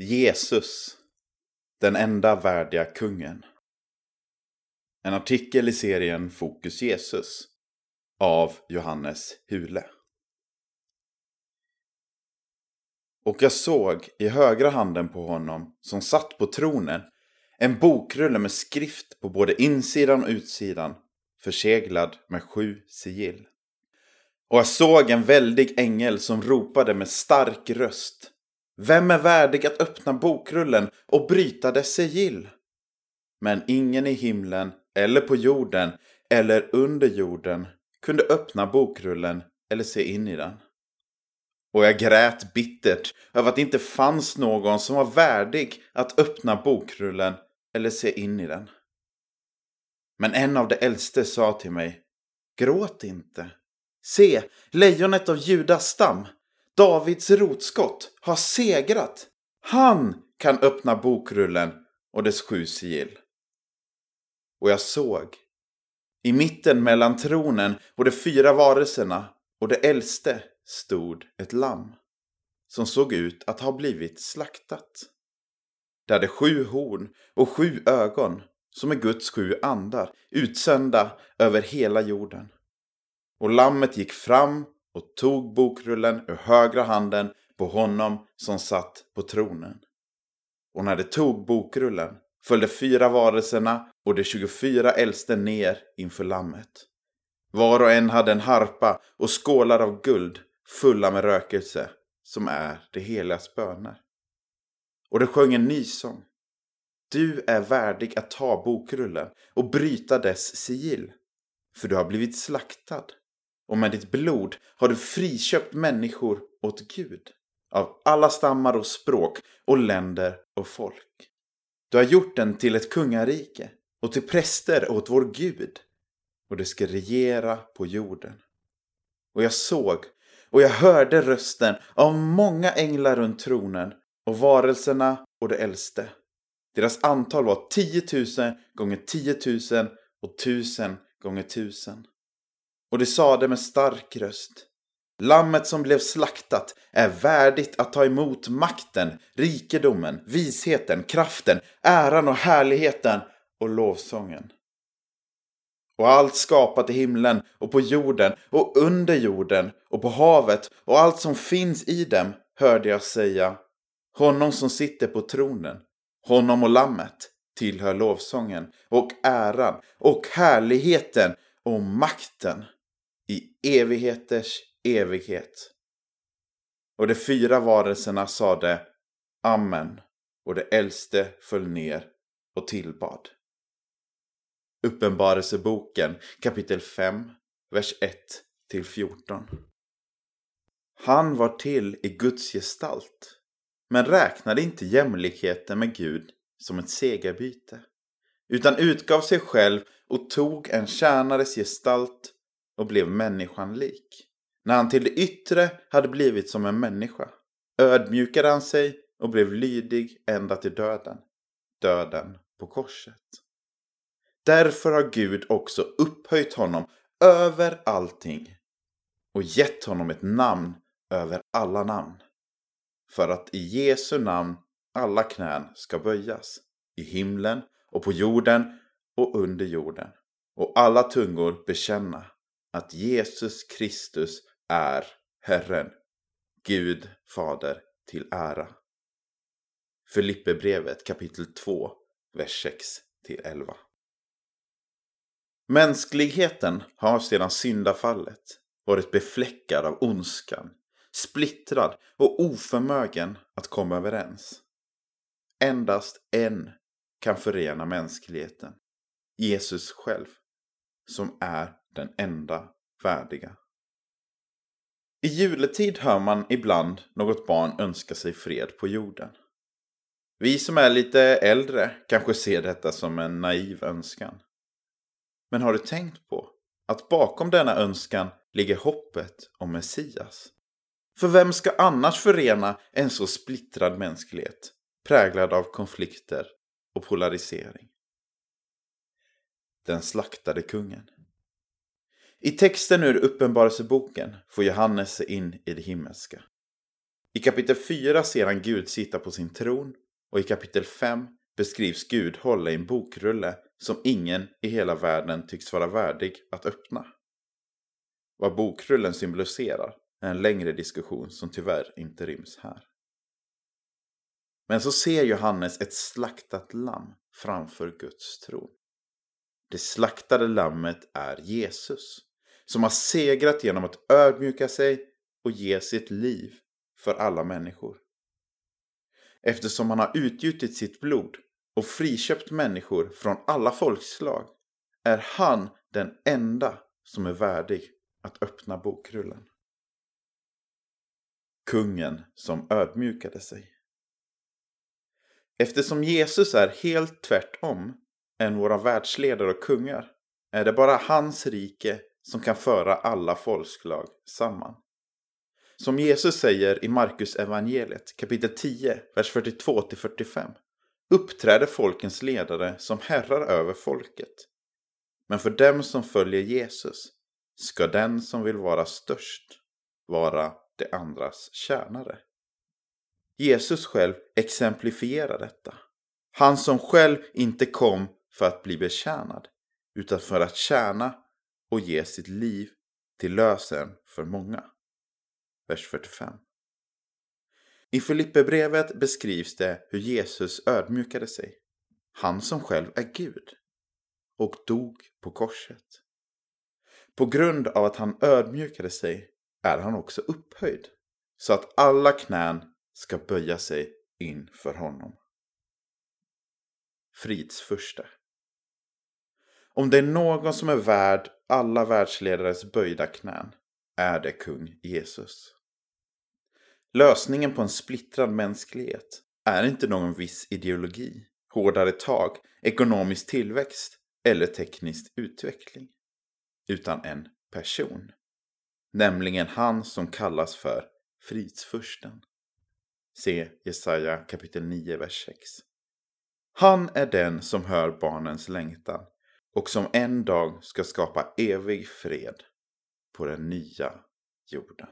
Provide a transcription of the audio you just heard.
Jesus, den enda värdiga kungen. En artikel i serien Fokus Jesus av Johannes Hule. Och jag såg i högra handen på honom som satt på tronen en bokrulle med skrift på både insidan och utsidan förseglad med sju sigill. Och jag såg en väldig ängel som ropade med stark röst vem är värdig att öppna bokrullen och bryta dess sigill? Men ingen i himlen eller på jorden eller under jorden kunde öppna bokrullen eller se in i den. Och jag grät bittert över att det inte fanns någon som var värdig att öppna bokrullen eller se in i den. Men en av de äldste sa till mig Gråt inte. Se, lejonet av Judas stam Davids rotskott har segrat. Han kan öppna bokrullen och dess sju sigill. Och jag såg, i mitten mellan tronen och de fyra varelserna och det äldste stod ett lamm som såg ut att ha blivit slaktat. Det hade sju horn och sju ögon som är Guds sju andar utsända över hela jorden. Och lammet gick fram och tog bokrullen ur högra handen på honom som satt på tronen. Och när de tog bokrullen följde fyra varelserna och de 24 äldste ner inför lammet. Var och en hade en harpa och skålar av guld fulla med rökelse som är det heligas böner. Och de sjöng en ny sång. Du är värdig att ta bokrullen och bryta dess sigill, för du har blivit slaktad och med ditt blod har du friköpt människor åt Gud av alla stammar och språk och länder och folk. Du har gjort den till ett kungarike och till präster åt vår Gud och det ska regera på jorden. Och jag såg och jag hörde rösten av många änglar runt tronen och varelserna och det äldste. Deras antal var 10 000 gånger 10 000 och tusen gånger tusen. Och de sade med stark röst. Lammet som blev slaktat är värdigt att ta emot makten, rikedomen, visheten, kraften, äran och härligheten och lovsången. Och allt skapat i himlen och på jorden och under jorden och på havet och allt som finns i dem hörde jag säga Honom som sitter på tronen, honom och lammet tillhör lovsången och äran och härligheten och makten i evigheters evighet. Och de fyra varelserna sade Amen och det äldste föll ner och tillbad. Uppenbarelseboken kapitel 5, vers 1 till 14. Han var till i Guds gestalt, men räknade inte jämlikheten med Gud som ett segerbyte, utan utgav sig själv och tog en tjänares gestalt och blev människan lik. När han till det yttre hade blivit som en människa ödmjukade han sig och blev lydig ända till döden. Döden på korset. Därför har Gud också upphöjt honom över allting och gett honom ett namn över alla namn. För att i Jesu namn alla knän ska böjas i himlen och på jorden och under jorden och alla tungor bekänna att Jesus Kristus är Herren, Gud Fader till ära. Filipperbrevet kapitel 2, vers 6 11. Mänskligheten har sedan syndafallet varit befläckad av ondskan, splittrad och oförmögen att komma överens. Endast en kan förena mänskligheten, Jesus själv, som är den enda värdiga. I juletid hör man ibland något barn önska sig fred på jorden. Vi som är lite äldre kanske ser detta som en naiv önskan. Men har du tänkt på att bakom denna önskan ligger hoppet om Messias? För vem ska annars förena en så splittrad mänsklighet, präglad av konflikter och polarisering? Den slaktade kungen. I texten ur Uppenbarelseboken får Johannes se in i det himmelska. I kapitel 4 ser han Gud sitta på sin tron och i kapitel 5 beskrivs Gud hålla i en bokrulle som ingen i hela världen tycks vara värdig att öppna. Vad bokrullen symboliserar är en längre diskussion som tyvärr inte ryms här. Men så ser Johannes ett slaktat lamm framför Guds tron. Det slaktade lammet är Jesus, som har segrat genom att ödmjuka sig och ge sitt liv för alla människor. Eftersom han har utgjutit sitt blod och friköpt människor från alla folkslag är han den enda som är värdig att öppna bokrullen. Kungen som ödmjukade sig. Eftersom Jesus är helt tvärtom än våra världsledare och kungar är det bara hans rike som kan föra alla folkslag samman. Som Jesus säger i Markus evangeliet kapitel 10, vers 42-45 uppträder folkens ledare som herrar över folket. Men för dem som följer Jesus ska den som vill vara störst vara de andras tjänare. Jesus själv exemplifierar detta. Han som själv inte kom för att bli betjänad utan för att tjäna och ge sitt liv till lösen för många. Vers 45. I Filipperbrevet beskrivs det hur Jesus ödmjukade sig. Han som själv är Gud. Och dog på korset. På grund av att han ödmjukade sig är han också upphöjd. Så att alla knän ska böja sig inför honom. Fridsfurste. Om det är någon som är värd alla världsledares böjda knän är det kung Jesus. Lösningen på en splittrad mänsklighet är inte någon viss ideologi, hårdare tag, ekonomisk tillväxt eller teknisk utveckling. Utan en person. Nämligen han som kallas för fridsfursten. Se Jesaja kapitel 9, vers 6. Han är den som hör barnens längtan och som en dag ska skapa evig fred på den nya jorden.